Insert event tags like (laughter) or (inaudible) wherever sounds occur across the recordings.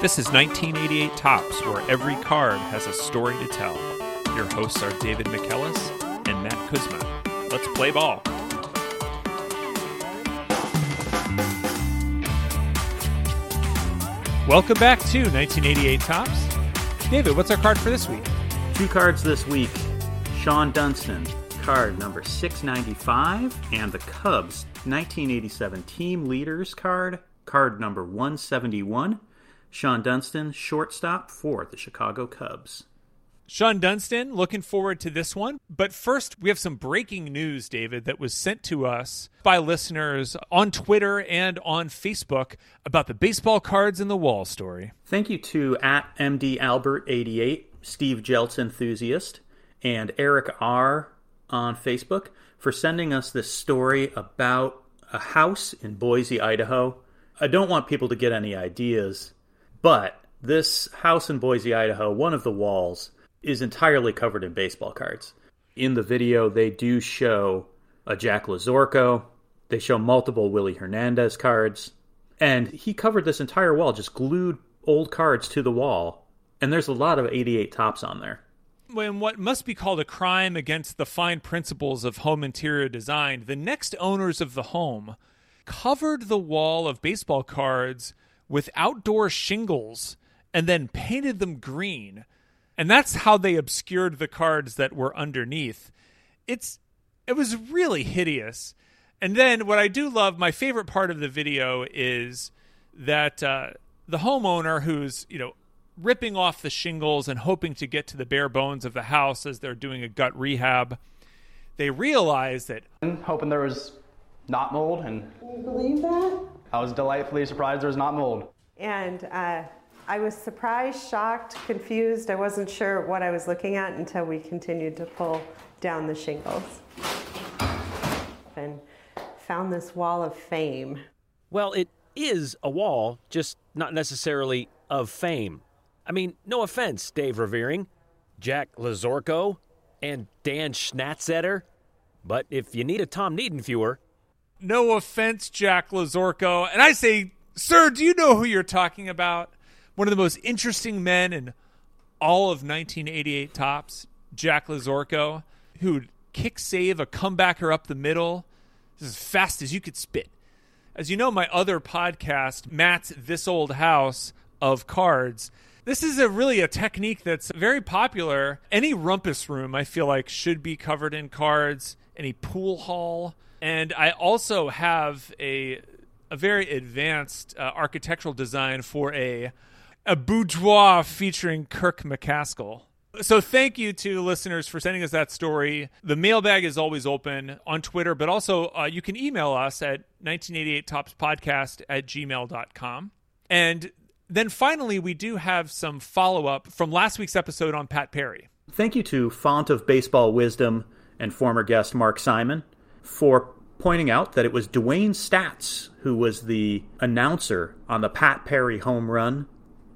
This is 1988 Topps, where every card has a story to tell. Your hosts are David McKellis and Matt Kuzma. Let's play ball. Welcome back to 1988 Topps. David, what's our card for this week? Two cards this week Sean Dunston, card number 695, and the Cubs 1987 Team Leaders card, card number 171. Shawon Dunston, shortstop for the Chicago Cubs. Sean Dunston, looking forward to this one. But first, we have some breaking news, David, that was sent to us by listeners on Twitter and on Facebook about the baseball cards in the wall story. Thank you to at MD Albert 88, Steve Jeltz enthusiast, and Eric R on Facebook for sending us this story about a house in Boise, Idaho. I don't want people to get any ideas, but this house in Boise, Idaho, one of the walls is entirely covered in baseball cards. In the video, they do show a Jack Lazorko. They show multiple Willie Hernandez cards. And he covered this entire wall, just glued old cards to the wall. And there's a lot of 88 Topps on there. When what must be called a crime against the fine principles of home interior design, the next owners of the home covered the wall of baseball cards with outdoor shingles and then painted them green and that's how they obscured the cards that were underneath. It's it was really hideous. And then what I do love, my favorite part of the video is that uh, the homeowner who's you know ripping off the shingles and hoping to get to the bare bones of the house as they're doing a gut rehab. They realize that hoping there was not mold, and Can you believe that? I was delightfully surprised there was not mold. And uh, I was surprised, shocked, confused. I wasn't sure what I was looking at until we continued to pull down the shingles. And found this wall of fame. Well, it is a wall, just not necessarily of fame. I mean, no offense, Dave Revering, Jack Lazorko, and Dan Schatzeder, but if you need a Tom Niedenfuer, no offense, Jack Lazorko. And I say, sir, do you know who you're talking about? One of the most interesting men in all of 1988 Topps, Jack Lazorko, who'd kick save a comebacker up the middle as fast as you could spit. As you know, my other podcast, Matt's This Old House of Cards, this is a really a technique that's very popular. Any rumpus room, I feel like, should be covered in cards. Any pool hall, and I also have a a very advanced uh, architectural design for a a boudoir featuring Kirk McCaskill. So thank you to listeners for sending us that story. The mailbag is always open on Twitter, but also uh, you can email us at 1988topspodcast at gmail.com. And then finally, we do have some follow up from last week's episode on Pat Perry. Thank you to Font of Baseball Wisdom and former guest Mark Simon for pointing out that it was Dewayne Staats who was the announcer on the Pat Perry home run.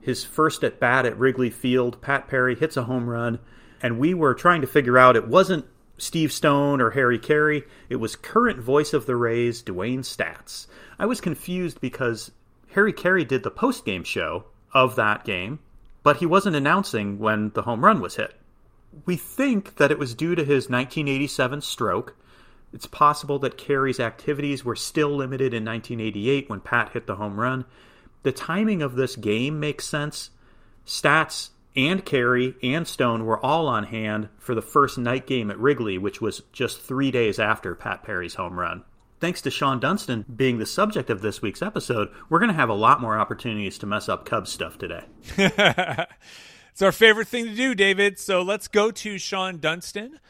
His first at bat at Wrigley Field, Pat Perry hits a home run, and we were trying to figure out it wasn't Steve Stone or Harry Caray, it was current voice of the Rays, Dewayne Staats. I was confused because Harry Caray did the post game show of that game, but he wasn't announcing when the home run was hit. We think that it was due to his 1987 stroke. It's possible that Caray's activities were still limited in 1988 when Pat hit the home run. The timing of this game makes sense. Staats and Caray and Stone were all on hand for the first night game at Wrigley, which was just three days after Pat Perry's home run thanks to Sean Dunston being the subject of this week's episode, we're going to have a lot more opportunities to mess up Cubs stuff today. (laughs) it's our favorite thing to do, David. So let's go to Sean Dunston.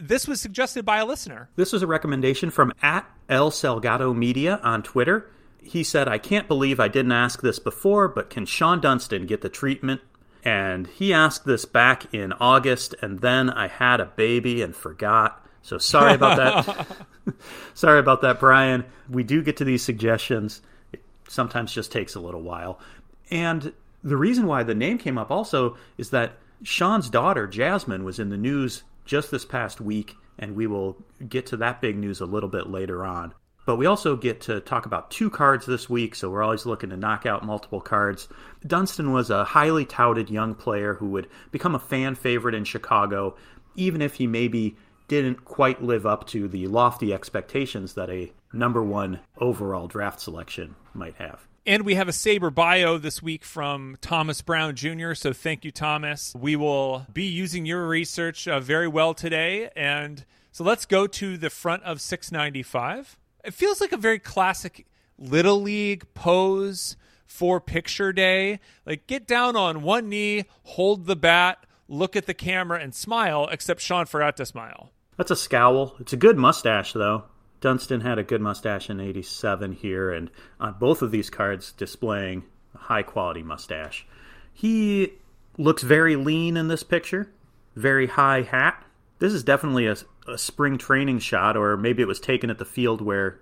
This was suggested by a listener. This was a recommendation from at El Salgado Media on Twitter. He said, I can't believe I didn't ask this before, but can Sean Dunston get the treatment? And he asked this back in August, and then I had a baby and forgot. So sorry about that. (laughs) (laughs) sorry about that, Brian. We do get to these suggestions. It sometimes just takes a little while. And the reason why the name came up also is that Sean's daughter, Jasmine, was in the news just this past week, and we will get to that big news a little bit later on. But we also get to talk about two cards this week, so we're always looking to knock out multiple cards. Dunston was a highly touted young player who would become a fan favorite in Chicago, even if he maybe didn't quite live up to the lofty expectations that a number one overall draft selection might have. And we have a SABR bio this week from Thomas Brown Jr. So thank you, Thomas. We will be using your research uh, very well today. And so let's go to the front of 695. It feels like a very classic Little League pose for picture day. Like get down on one knee, hold the bat, look at the camera, and smile, except Sean forgot to smile. That's a scowl. It's a good mustache, though. Dunston had a good mustache in 87 here, and on both of these cards displaying a high quality mustache. He looks very lean in this picture, very high hat. This is definitely a, a spring training shot, or maybe it was taken at the field where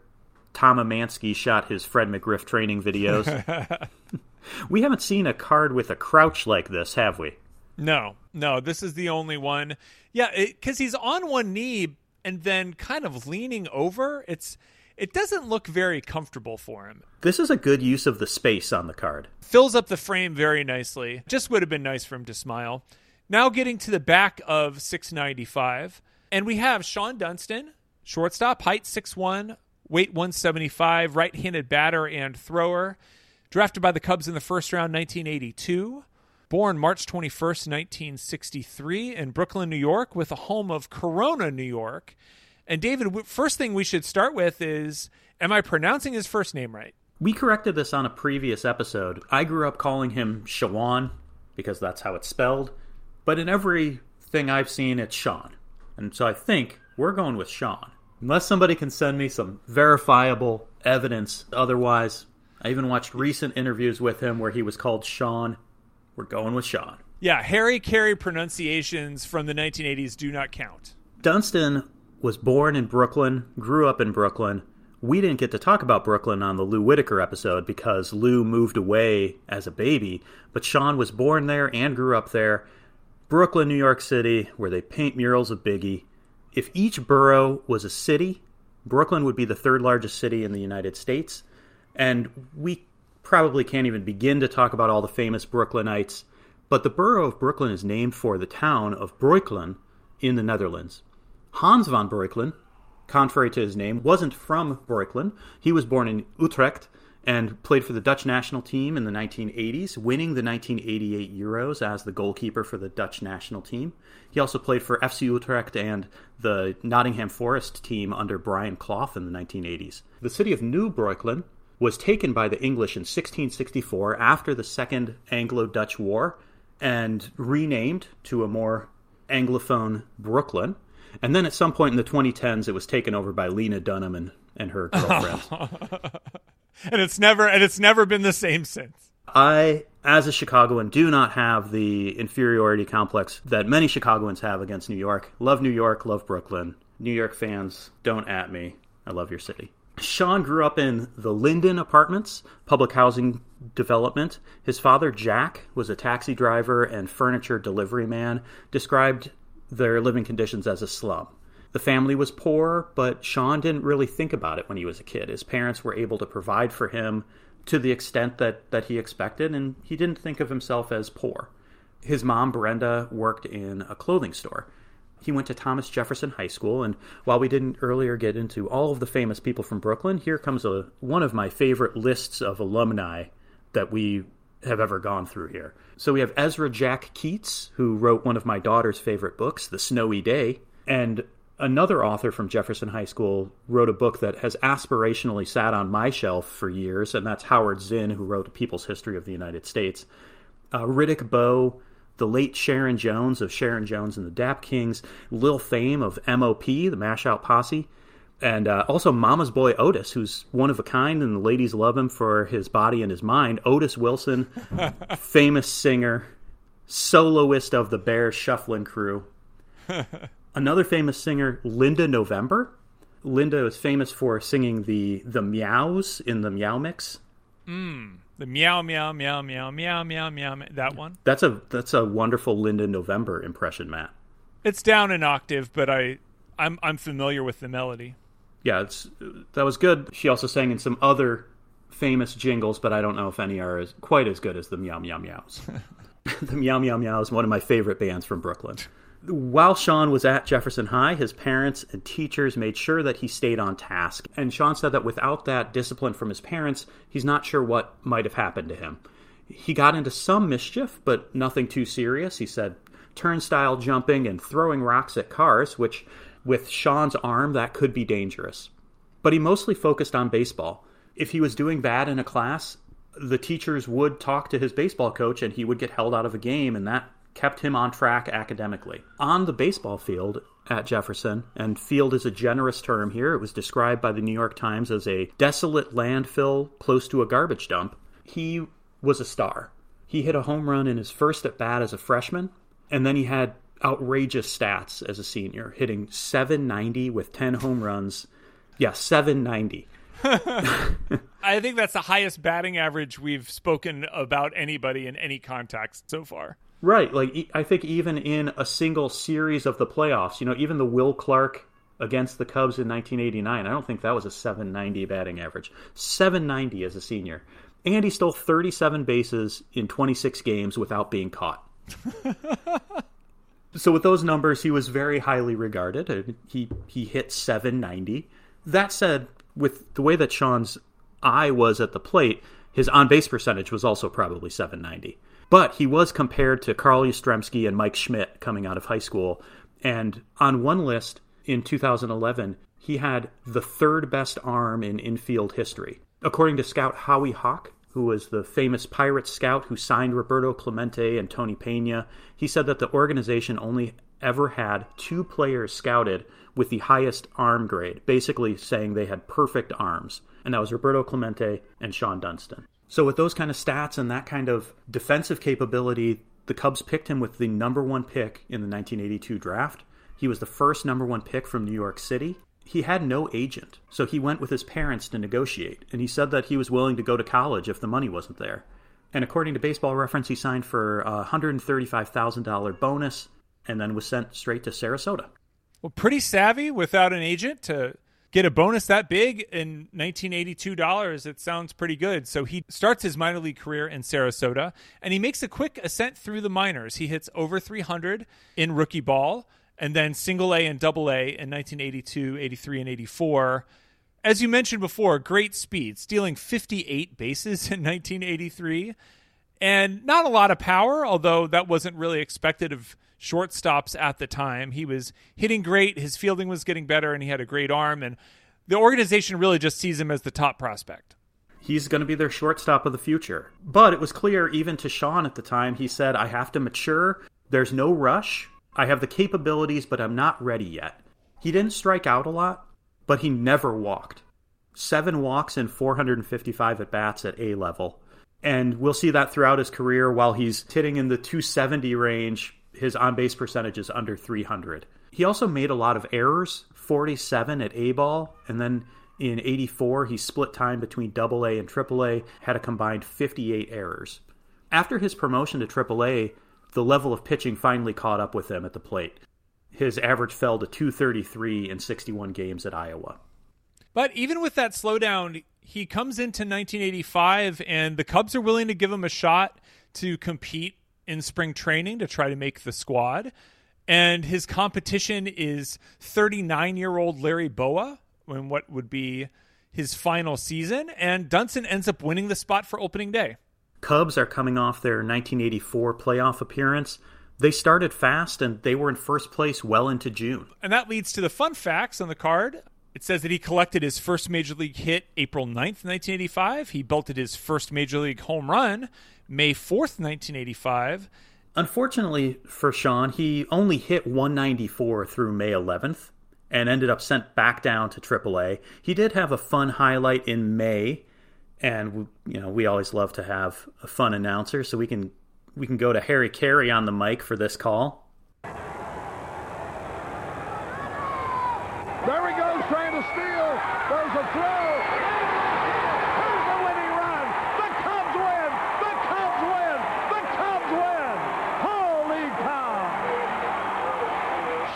Tom Emansky shot his Fred McGriff training videos. (laughs) we haven't seen a card with a crouch like this, have we? No, no, this is the only one. Yeah, because he's on one knee and then kind of leaning over. It's it doesn't look very comfortable for him. This is a good use of the space on the card. Fills up the frame very nicely. Just would have been nice for him to smile. Now getting to the back of 695, and we have Sean Dunston, shortstop, height 6'1, weight 175, right-handed batter and thrower. Drafted by the Cubs in the first round 1982. Born March 21st, 1963, in Brooklyn, New York, with a home of Corona, New York. And David, first thing we should start with is Am I pronouncing his first name right? We corrected this on a previous episode. I grew up calling him Shawan because that's how it's spelled. But in everything I've seen, it's Sean. And so I think we're going with Sean. Unless somebody can send me some verifiable evidence otherwise. I even watched recent interviews with him where he was called Sean. We're going with Sean. Yeah, Harry Caray pronunciations from the 1980s do not count. Dunston was born in Brooklyn, grew up in Brooklyn. We didn't get to talk about Brooklyn on the Lou Whitaker episode because Lou moved away as a baby, but Sean was born there and grew up there. Brooklyn, New York City, where they paint murals of Biggie. If each borough was a city, Brooklyn would be the third largest city in the United States. And we probably can't even begin to talk about all the famous Brooklynites, but the borough of Brooklyn is named for the town of Breukelen in the Netherlands. Hans van Breukelen, contrary to his name, wasn't from Breukelen. He was born in Utrecht and played for the Dutch national team in the 1980s, winning the 1988 Euros as the goalkeeper for the Dutch national team. He also played for FC Utrecht and the Nottingham Forest team under Brian Clough in the 1980s. The city of New Breukelen was taken by the English in 1664 after the Second Anglo Dutch War and renamed to a more Anglophone Brooklyn. And then at some point in the 2010s, it was taken over by Lena Dunham and, and her girlfriend. (laughs) and it's never and it's never been the same since. I, as a Chicagoan, do not have the inferiority complex that many Chicagoans have against New York. Love New York, love Brooklyn. New York fans, don't at me. I love your city. Sean grew up in the Linden Apartments, public housing development. His father, Jack, was a taxi driver and furniture delivery man, described their living conditions as a slum. The family was poor, but Sean didn't really think about it when he was a kid. His parents were able to provide for him to the extent that, that he expected, and he didn't think of himself as poor. His mom, Brenda, worked in a clothing store. He went to Thomas Jefferson High School, and while we didn't earlier get into all of the famous people from Brooklyn, here comes a one of my favorite lists of alumni that we have ever gone through here. So we have Ezra Jack Keats, who wrote one of my daughter's favorite books, The Snowy Day, and another author from Jefferson High School wrote a book that has aspirationally sat on my shelf for years, and that's Howard Zinn, who wrote A People's History of the United States. Uh, Riddick Bowe the late Sharon Jones of Sharon Jones and the Dap Kings, Lil Fame of MOP, the Mashout Posse, and uh, also Mama's Boy Otis, who's one of a kind, and the ladies love him for his body and his mind. Otis Wilson, (laughs) famous singer, soloist of the Bear Shuffling Crew. (laughs) Another famous singer, Linda November. Linda is famous for singing the the meows in the Meow Mix. Mm. The meow meow meow meow meow meow meow. That one. That's a that's a wonderful Linda November impression, Matt. It's down an octave, but I I'm I'm familiar with the melody. Yeah, it's that was good. She also sang in some other famous jingles, but I don't know if any are as, quite as good as the Meow Meow Meows. (laughs) (laughs) the Meow Meow Meow is one of my favorite bands from Brooklyn. While Sean was at Jefferson High, his parents and teachers made sure that he stayed on task. And Sean said that without that discipline from his parents, he's not sure what might have happened to him. He got into some mischief, but nothing too serious. He said turnstile jumping and throwing rocks at cars, which with Sean's arm, that could be dangerous. But he mostly focused on baseball. If he was doing bad in a class, the teachers would talk to his baseball coach and he would get held out of a game, and that kept him on track academically. On the baseball field at Jefferson, and field is a generous term here, it was described by the New York Times as a desolate landfill close to a garbage dump. He was a star. He hit a home run in his first at bat as a freshman, and then he had outrageous stats as a senior, hitting 790 with 10 home runs. Yeah, 790. (laughs) I think that's the highest batting average we've spoken about anybody in any context so far. Right. Like, I think even in a single series of the playoffs, you know, even the Will Clark against the Cubs in 1989, I don't think that was a 790 batting average. 790 as a senior. And he stole 37 bases in 26 games without being caught. (laughs) so with those numbers, he was very highly regarded. He he hit 790. That said, with the way that Sean's eye was at the plate, his on base percentage was also probably 790. But he was compared to Carl Yastrzemski and Mike Schmidt coming out of high school. And on one list in 2011, he had the third best arm in infield history. According to scout Howie Haak, who was the famous pirate scout who signed Roberto Clemente and Tony Pena, he said that the organization only ever had two players scouted with the highest arm grade, basically saying they had perfect arms. And that was Roberto Clemente and Sean Dunston. So, with those kind of stats and that kind of defensive capability, the Cubs picked him with the number one pick in the 1982 draft. He was the first number one pick from New York City. He had no agent, so he went with his parents to negotiate, and he said that he was willing to go to college if the money wasn't there. And according to Baseball Reference, he signed for a $135,000 bonus and then was sent straight to Sarasota. Well, pretty savvy without an agent to get a bonus that big in 1982 dollars it sounds pretty good. So he starts his minor league career in sarasota and he makes a quick ascent through the minors. He hits over 300 in rookie ball and then single a and double a in 1982 83 and 84 as you mentioned before great speed stealing 58 bases in 1983 and not a lot of power although that wasn't really expected of shortstops at the time. He was hitting great, his fielding was getting better, and he had a great arm. And the organization really just sees him as the top prospect. He's going to be their shortstop of the future. But it was clear, even to Sean at the time, he said, I have to mature. There's no rush. I have the capabilities, but I'm not ready yet. He didn't strike out a lot, but he never walked. Seven walks and 455 at bats at A level. And we'll see that throughout his career while he's hitting in the 270 range his on base percentage is under 300. He also made a lot of errors 47 at A ball, and then in 84, he split time between Double A and Triple A, had a combined 58 errors. After his promotion to Triple A, the level of pitching finally caught up with him at the plate. His average fell to 233 in 61 games at Iowa. But even with that slowdown, he comes into 1985, and the Cubs are willing to give him a shot to compete in spring training to try to make the squad. And his competition is 39 year old Larry Bowa in what would be his final season. And Dunston ends up winning the spot for opening day. Cubs are coming off their 1984 playoff appearance. They started fast and they were in first place well into June. And that leads to the fun facts on the card. It says that he collected his first major league hit April 9th, 1985. He belted his first major league home run May 4th, 1985. Unfortunately for Sean, he only hit 194 through May 11th and ended up sent back down to AAA. He did have a fun highlight in May, and you know we always love to have a fun announcer, so we can we can go to Harry Caray on the mic for this call. There he goes trying to steal. There's a throw.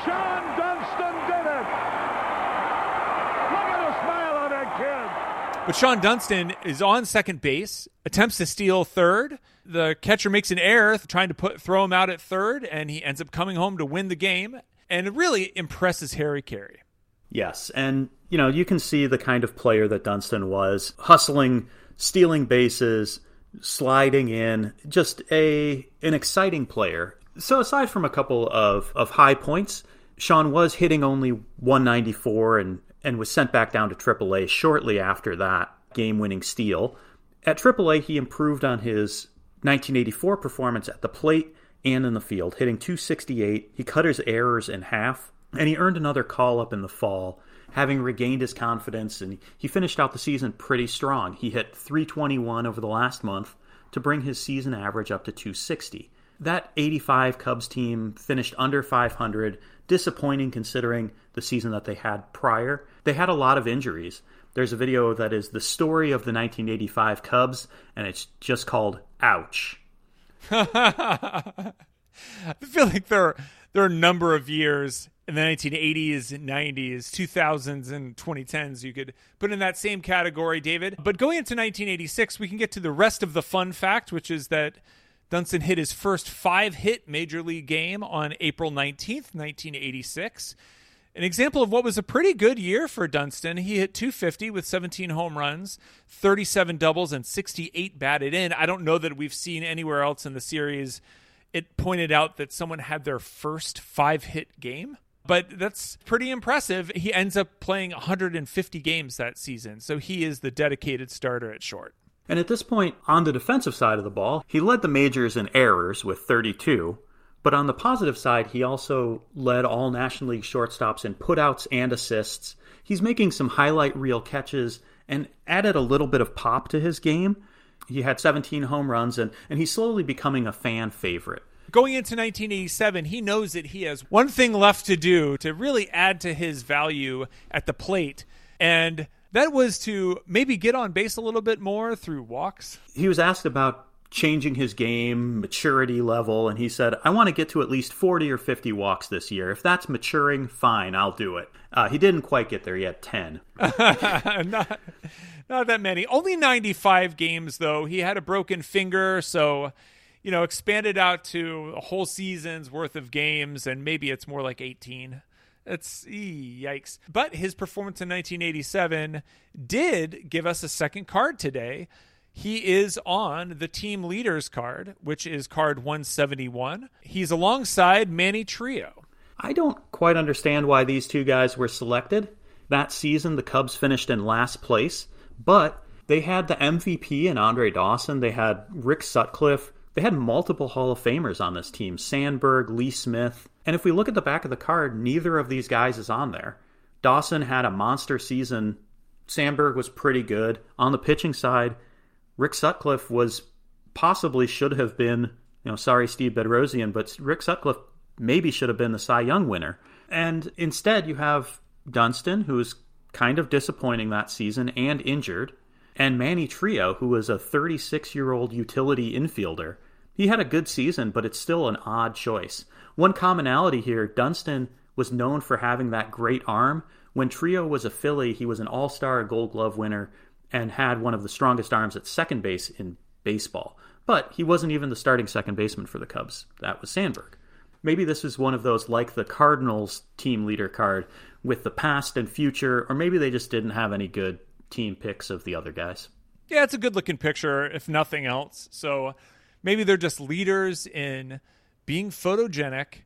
Sean Dunston did it. Look at But Sean Dunston is on second base, attempts to steal third. The catcher makes an error trying to put throw him out at third, and he ends up coming home to win the game. And it really impresses Harry Caray. Yes, and you know you can see the kind of player that Dunston was, hustling, stealing bases, sliding in, just a an exciting player. So aside from a couple of of high points, Sean was hitting only 194 and and was sent back down to AAA shortly after that game-winning steal. At AAA, he improved on his 1984 performance at the plate and in the field, hitting 268. He cut his errors in half, and he earned another call up in the fall, having regained his confidence, and he finished out the season pretty strong. He hit 321 over the last month to bring his season average up to 260. That 85 Cubs team finished under 500, disappointing considering the season that they had prior. They had a lot of injuries. There's a video that is the story of the 1985 Cubs, and it's just called Ouch. (laughs) I feel like there there are a number of years in the 1980s, 90s, 2000s, and 2010s you could put in that same category, David. But going into 1986, we can get to the rest of the fun fact, which is that Dunston hit his first five hit major league game on April 19th, 1986. An example of what was a pretty good year for Dunston. He hit 250 with 17 home runs, 37 doubles, and 68 batted in. I don't know that we've seen anywhere else in the series it pointed out that someone had their first five hit game. But that's pretty impressive. He ends up playing 150 games that season, so he is the dedicated starter at short. And at this point, on the defensive side of the ball, he led the majors in errors with 32. But on the positive side, he also led all National League shortstops in putouts and assists. He's making some highlight reel catches and added a little bit of pop to his game. He had 17 home runs, and, and he's slowly becoming a fan favorite. Going into 1987, he knows that he has one thing left to do to really add to his value at the plate. And that was to maybe get on base a little bit more through walks. He was asked about changing his game, maturity level, and he said, I want to get to at least 40 or 50 walks this year. If that's maturing, fine, I'll do it. Uh, he didn't quite get there yet, 10. (laughs) not, not that many. Only 95 games, though. He had a broken finger, so, you know, expanded out to a whole season's worth of games, and maybe it's more like 18. It's yikes. But his performance in 1987 did give us a second card today he is on the team leaders card, which is card 171. He's alongside Manny Trillo. I don't quite understand why these two guys were selected. That season, the Cubs finished in last place, but they had the MVP and Andre Dawson. They had Rick Sutcliffe. They had multiple Hall of Famers on this team Sandberg, Lee Smith. And if we look at the back of the card, neither of these guys is on there. Dawson had a monster season. Sandberg was pretty good. On the pitching side, Rick Sutcliffe was possibly should have been, you know, sorry, Steve Bedrosian, but Rick Sutcliffe maybe should have been the Cy Young winner. And instead, you have Dunston, who is kind of disappointing that season and injured, and Manny Trillo, who was a 36 year old utility infielder. He had a good season, but it's still an odd choice. One commonality here Dunston was known for having that great arm. When Trillo was a Philly, he was an all star gold glove winner and had one of the strongest arms at second base in baseball. But he wasn't even the starting second baseman for the Cubs. That was Sandberg. Maybe this is one of those like the Cardinals team leader card with the past and future, or maybe they just didn't have any good team picks of the other guys. Yeah, it's a good looking picture, if nothing else. So maybe they're just leaders in being photogenic.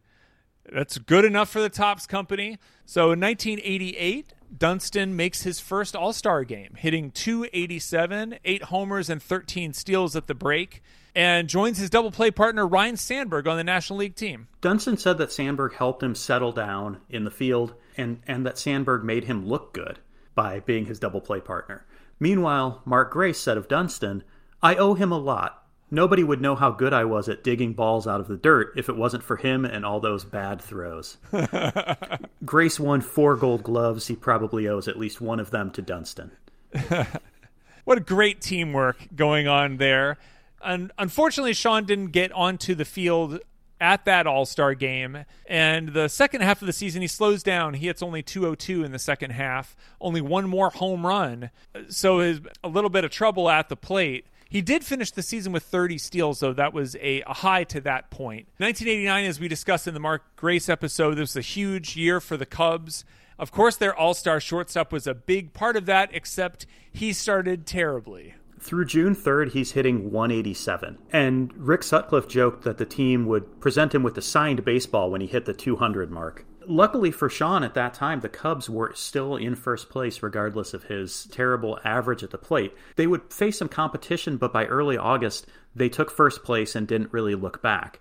That's good enough for the Topps company. So in 1988, Dunston makes his first All Star game, hitting 287, eight homers, and 13 steals at the break, and joins his double play partner Ryne Sandberg on the National League team. Dunston said that Sandberg helped him settle down in the field and, and that Sandberg made him look good by being his double play partner. Meanwhile, Mark Grace said of Dunston, I owe him a lot. Nobody would know how good I was at digging balls out of the dirt if it wasn't for him and all those bad throws. (laughs) Grace won four gold gloves. He probably owes at least one of them to Dunston. (laughs) what a great teamwork going on there. And unfortunately, Sean didn't get onto the field at that All Star game. And the second half of the season, he slows down. He hits only 202 in the second half, only one more home run. So is a little bit of trouble at the plate. He did finish the season with 30 steals, though that was a, a, high to that point. 1989, as we discussed in the Mark Grace episode, this was a huge year for the Cubs. Of course, their all star shortstop was a big part of that, except he started terribly. Through June 3rd, he's hitting 187. And Rick Sutcliffe joked that the team would present him with a signed baseball when he hit the 200 mark. Luckily for Sean at that time, the Cubs were still in first place regardless of his terrible average at the plate. They would face some competition, but by early August, they took first place and didn't really look back.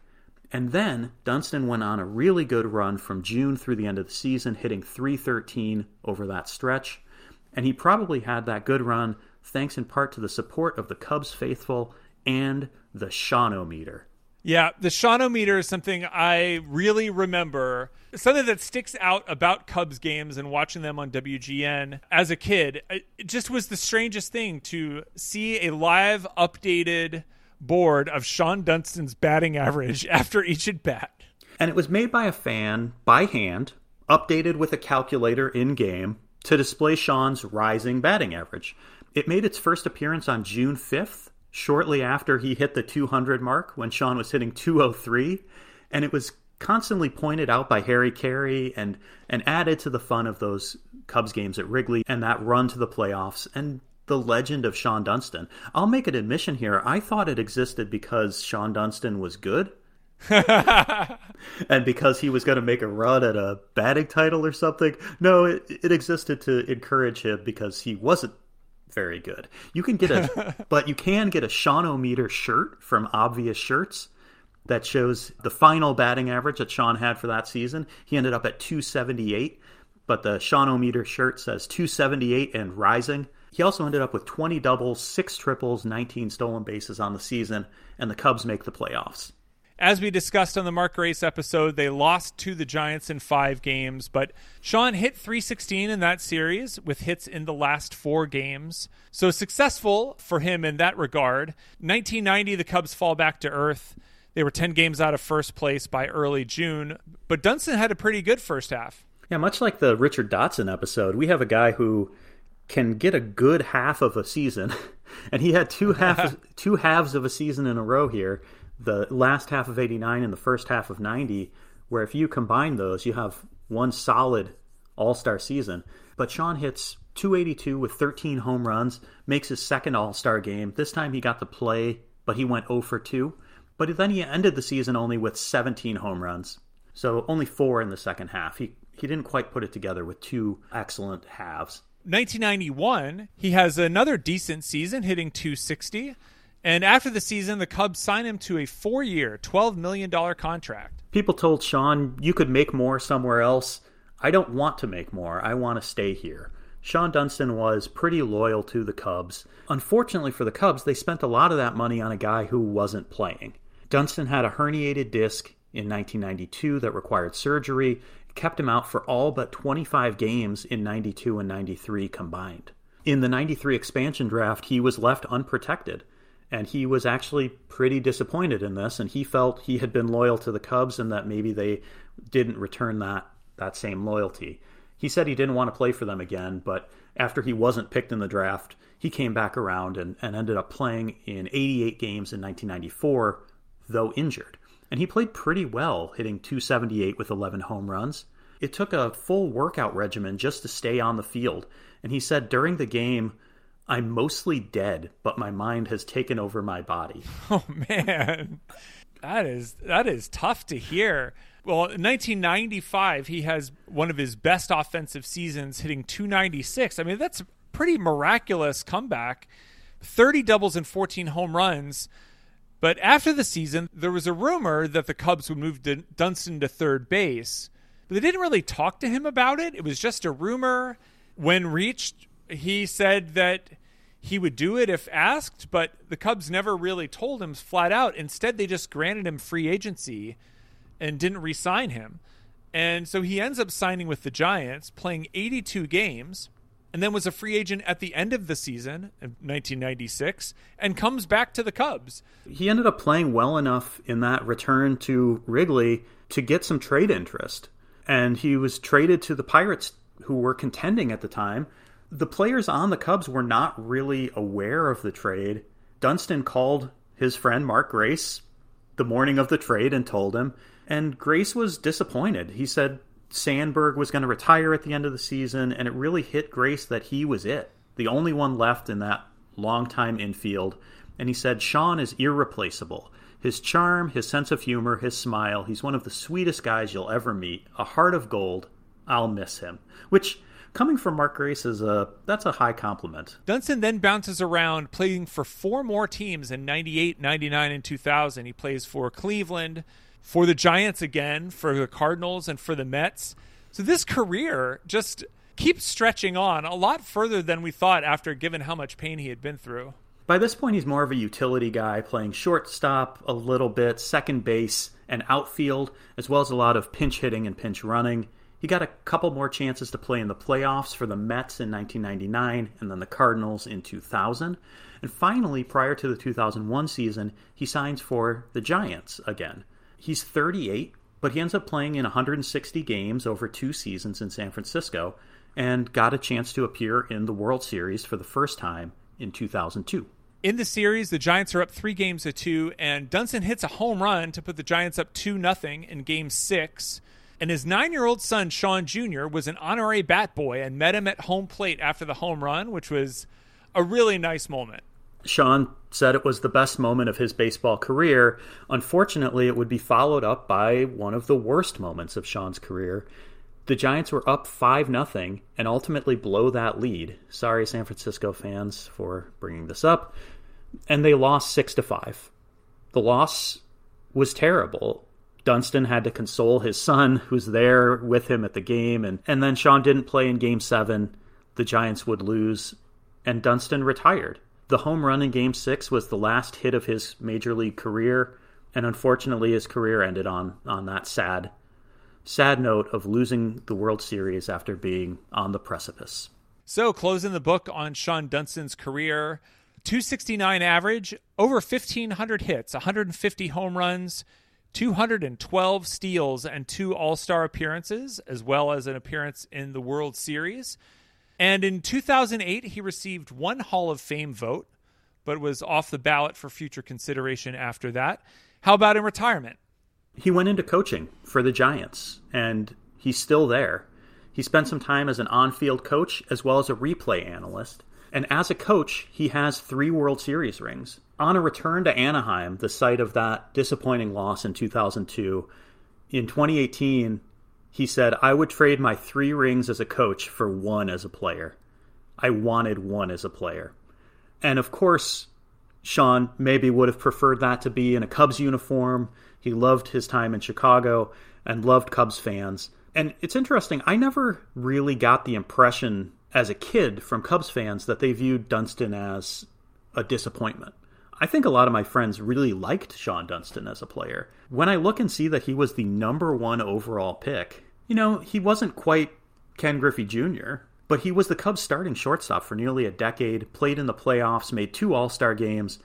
And then Dunston went on a really good run from June through the end of the season, hitting 313 over that stretch. And he probably had that good run thanks in part to the support of the Cubs faithful and the Shawnometer. Yeah, the Shawnometer is something I really remember. Something that sticks out about Cubs games and watching them on WGN as a kid. It just was the strangest thing to see a live updated board of Sean Dunston's batting average (laughs) after each at bat. And it was made by a fan by hand, updated with a calculator in game to display Sean's rising batting average. It made its first appearance on June 5th, shortly after he hit the 200 mark when Sean was hitting 203, and it was constantly pointed out by Harry Caray and and added to the fun of those Cubs games at Wrigley and that run to the playoffs and the legend of Shawon Dunston. I'll make an admission here. I thought it existed because Shawon Dunston was good. (laughs) and because he was going to make a run at a batting title or something. No, it, it existed to encourage him because he wasn't very good. You can get a, (laughs) but you can get a Shawnometer shirt from Obvious Shirts that shows the final batting average that Sean had for that season. He ended up at 278, but the Shawnometer shirt says 278 and rising. He also ended up with 20 doubles, 6 triples, 19 stolen bases on the season, and the Cubs make the playoffs. As we discussed on the Mark Grace episode, they lost to the Giants in five games, but Sean hit 316 in that series with hits in the last four games. So successful for him in that regard. 1990, the Cubs fall back to earth. They were 10 games out of first place by early June, but Dunston had a pretty good first half. Yeah, much like the Richard Dotson episode, we have a guy who can get a good half of a season, (laughs) and he had two (laughs) half two halves of a season in a row here the last half of 89 and the first half of 90, where if you combine those, you have one solid all star season. But Sean hits 282 with 13 home runs, makes his second all star game. This time he got to play, but he went 0 for 2. But then he ended the season only with 17 home runs. So only four in the second half. He, he didn't quite put it together with two excellent halves. 1991, he has another decent season, hitting 260. And after the season, the Cubs sign him to a four year, $12 million contract. People told Sean, you could make more somewhere else. I don't want to make more. I want to stay here. Sean Dunston was pretty loyal to the Cubs. Unfortunately for the Cubs, they spent a lot of that money on a guy who wasn't playing. Dunston had a herniated disc in 1992 that required surgery, it kept him out for all but 25 games in 92 and 93 combined. In the 93 expansion draft, he was left unprotected and he was actually pretty disappointed in this and he felt he had been loyal to the Cubs and that maybe they didn't return that that same loyalty. He said he didn't want to play for them again, but after he wasn't picked in the draft, he came back around and, and ended up playing in 88 games in 1994, though injured. And he played pretty well, hitting 278 with 11 home runs. It took a full workout regimen just to stay on the field. And he said during the game, I'm mostly dead, but my mind has taken over my body. (laughs) Oh man. That is that is tough to hear. Well, in 1995, he has one of his best offensive seasons, hitting 296. I mean, that's a pretty miraculous comeback. 30 doubles and 14 home runs. But after the season, there was a rumor that the Cubs would move Dunston to third base. But they didn't really talk to him about it. It was just a rumor. When reached, he said that he would do it if asked, but the Cubs never really told him flat out. Instead, they just granted him free agency and didn't re sign him. And so he ends up signing with the Giants, playing 82 games. And then was a free agent at the end of the season in 1996 and comes back to the Cubs. He ended up playing well enough in that return to Wrigley to get some trade interest. And he was traded to the Pirates, who were contending at the time. The players on the Cubs were not really aware of the trade. Dunston called his friend Mark Grace the morning of the trade and told him. And Grace was disappointed. He said Sandberg was going to retire at the end of the season, and it really hit Grace that he was it, the only one left in that long-time infield. And he said Sean is irreplaceable. His charm, his sense of humor, his smile, he's one of the sweetest guys you'll ever meet. A heart of gold. I'll miss him. Which coming from Mark Grace is a that's a high compliment. Dunston then bounces around playing for four more teams in 98, 99 and 2000. He plays for Cleveland, for the Giants again, for the Cardinals and for the Mets. So this career just keeps stretching on a lot further than we thought after given how much pain he had been through. By this point, he's more of a utility guy, playing shortstop a little bit, second base, and outfield, as well as a lot of pinch hitting and pinch running. He got a couple more chances to play in the playoffs for the Mets in 1999 and then the Cardinals in 2000. And finally, prior to the 2001 season, he signs for the Giants again. He's 38, but he ends up playing in 160 games over two seasons in San Francisco and got a chance to appear in the World Series for the first time in 2002. In the series, the Giants are up three games to two, and Dunston hits a home run to put the Giants up two nothing in Game Six. And his nine-year-old son Sean Jr. was an honorary bat boy and met him at home plate after the home run, which was a really nice moment. Sean said it was the best moment of his baseball career. Unfortunately, it would be followed up by one of the worst moments of Sean's career. The Giants were up 5 nothing and ultimately blow that lead. Sorry San Francisco fans for bringing this up. And they lost 6 to 5. The loss was terrible. Dunston had to console his son who's there with him at the game and and then Sean didn't play in game 7. The Giants would lose and Dunston retired. The home run in game 6 was the last hit of his major league career and unfortunately his career ended on on that sad sad note of losing the World Series after being on the precipice. So, closing the book on Sean Dunston's career 269 average, over 1,500 hits, 150 home runs, 212 steals, and two All Star appearances, as well as an appearance in the World Series. And in 2008, he received one Hall of Fame vote, but was off the ballot for future consideration after that. How about in retirement? he went into coaching for the Giants, and he's still there. He spent some time as an on field coach as well as a replay analyst. And as a coach, he has three World Series rings. On a return to Anaheim, the site of that disappointing loss in 2002, in 2018, he said, I would trade my three rings as a coach for one as a player. I wanted one as a player. And of course, Sean maybe would have preferred that to be in a Cubs uniform he loved his time in Chicago and loved Cubs fans. And it's interesting, I never really got the impression as a kid from Cubs fans that they viewed Dunston as a disappointment. I think a lot of my friends really liked Sean Dunston as a player. When I look and see that he was the number one overall pick, you know, he wasn't quite Ken Griffey Jr., but he was the Cubs starting shortstop for nearly a decade, played in the playoffs, made two All Star games,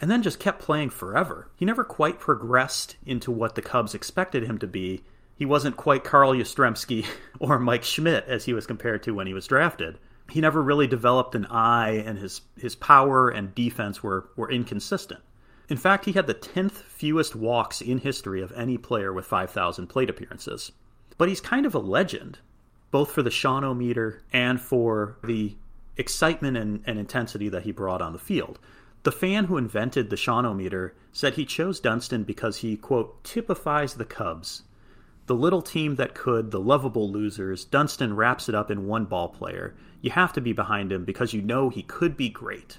and then just kept playing forever. He never quite progressed into what the Cubs expected him to be. He wasn't quite Carl Yastrzemski (laughs) or Mike Schmidt as he was compared to when he was drafted. He never really developed an eye, and his, his power and defense were, were inconsistent. In fact, he had the 10th fewest walks in history of any player with 5,000 plate appearances. But he's kind of a legend, both for the Sean-O-Meter and for the excitement and, and intensity that he brought on the field. The fan who invented the Sean-O-Meter said he chose Dunston because he, quote, typifies the Cubs. The little team that could, the lovable losers, Dunston wraps it up in one ball player. You have to be behind him because you know he could be great.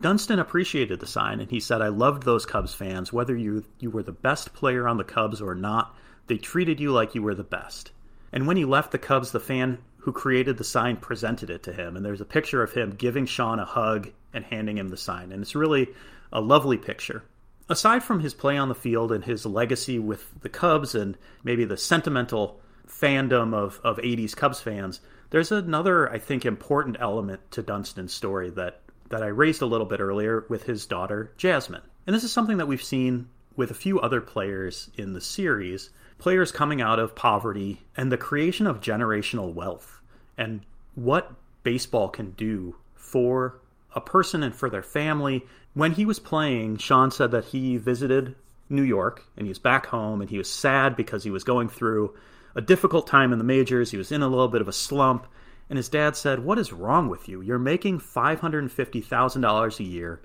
Dunston appreciated the sign and he said, I loved those Cubs fans. Whether you, you were the best player on the Cubs or not, they treated you like you were the best. And when he left the Cubs, the fan who created the sign presented it to him. And there's a picture of him giving Sean a hug and handing him the sign. And it's really a lovely picture. Aside from his play on the field and his legacy with the Cubs and maybe the sentimental fandom of, of 80s Cubs fans, There's another, I think, important element to Dunston's story that, that I raised a little bit earlier with his daughter, Jasmine. And this is something that we've seen with a few other players in the series players coming out of poverty and the creation of generational wealth and what baseball can do for a person and for their family. When he was playing, Sean said that he visited New York and he was back home and he was sad because he was going through a difficult time in the majors. He was in a little bit of a slump. And his dad said, What is wrong with you? You're making $550,000 a year.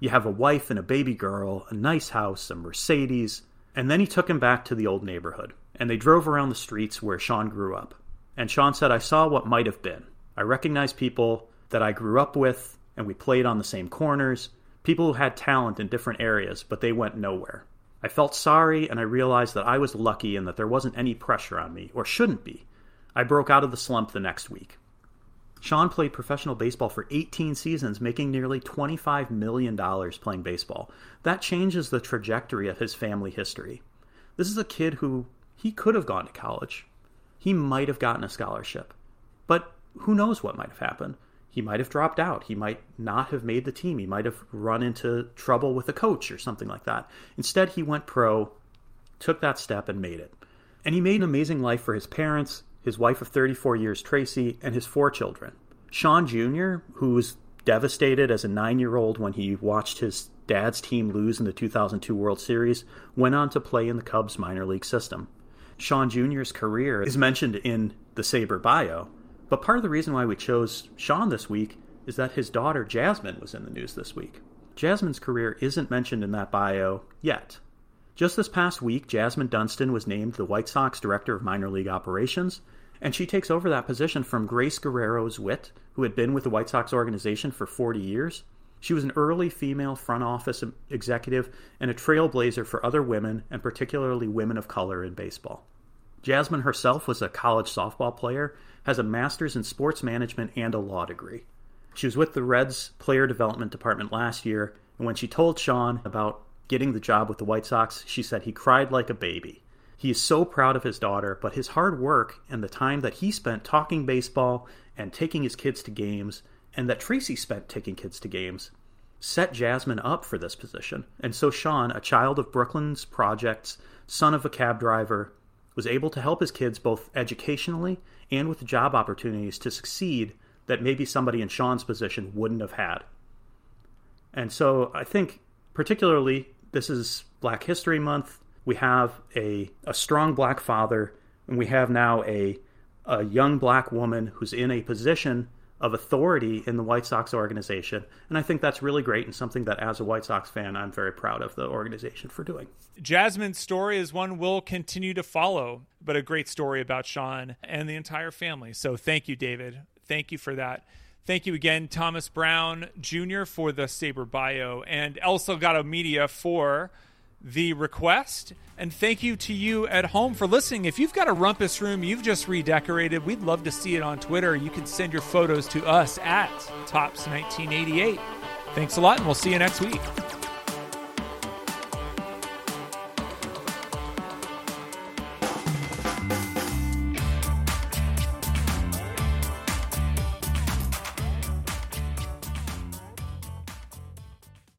You have a wife and a baby girl, a nice house, a Mercedes. And then he took him back to the old neighborhood. And they drove around the streets where Sean grew up. And Sean said, I saw what might have been. I recognized people that I grew up with, and we played on the same corners, people who had talent in different areas, but they went nowhere. I felt sorry, and I realized that I was lucky and that there wasn't any pressure on me, or shouldn't be. I broke out of the slump the next week. Sean played professional baseball for 18 seasons, making nearly $25 million playing baseball. That changes the trajectory of his family history. This is a kid who he could have gone to college. He might have gotten a scholarship. But who knows what might have happened? He might have dropped out. He might not have made the team. He might have run into trouble with a coach or something like that. Instead, he went pro, took that step, and made it. And he made an amazing life for his parents, his wife of 34 years, Tracy, and his four children. Sean Jr., who was devastated as a nine year old when he watched his dad's team lose in the 2002 World Series, went on to play in the Cubs minor league system. Sean Jr.'s career is mentioned in the SABR bio, but part of the reason why we chose Sean this week is that his daughter Jasmine was in the news this week. Jasmine's career isn't mentioned in that bio yet. Just this past week, Jasmine Dunston was named the White Sox Director of Minor League Operations, and she takes over that position from Grace Guerrero Zwit, who had been with the White Sox organization for 40 years. She was an early female front office executive and a trailblazer for other women, and particularly women of color in baseball. Jasmine herself was a college softball player, has a master's in sports management and a law degree. She was with the Reds player development department last year, and when she told Sean about getting the job with the White Sox, she said he cried like a baby. He is so proud of his daughter, but his hard work and the time that he spent talking baseball and taking his kids to games, and that Tracy spent taking kids to games, set Jasmine up for this position. And so Sean, a child of Brooklyn's projects, son of a cab driver, was able to help his kids both educationally and with job opportunities to succeed that maybe somebody in Sean's position wouldn't have had. And so I think, particularly, this is Black History Month. We have a, a strong black father, and we have now a, a young black woman who's in a position of authority in the White Sox organization. And I think that's really great and something that, as a White Sox fan, I'm very proud of the organization for doing. Jasmine's story is one we'll continue to follow, but a great story about Sean and the entire family. So thank you, David. Thank you for that. Thank you again, Thomas Brown Jr., for the SABR bio, and El Salgado Media for the request. And thank you to you at home for listening. If you've got a rumpus room you've just redecorated, we'd love to see it on Twitter. You can send your photos to us at Topps1988. Thanks a lot, and we'll see you next week.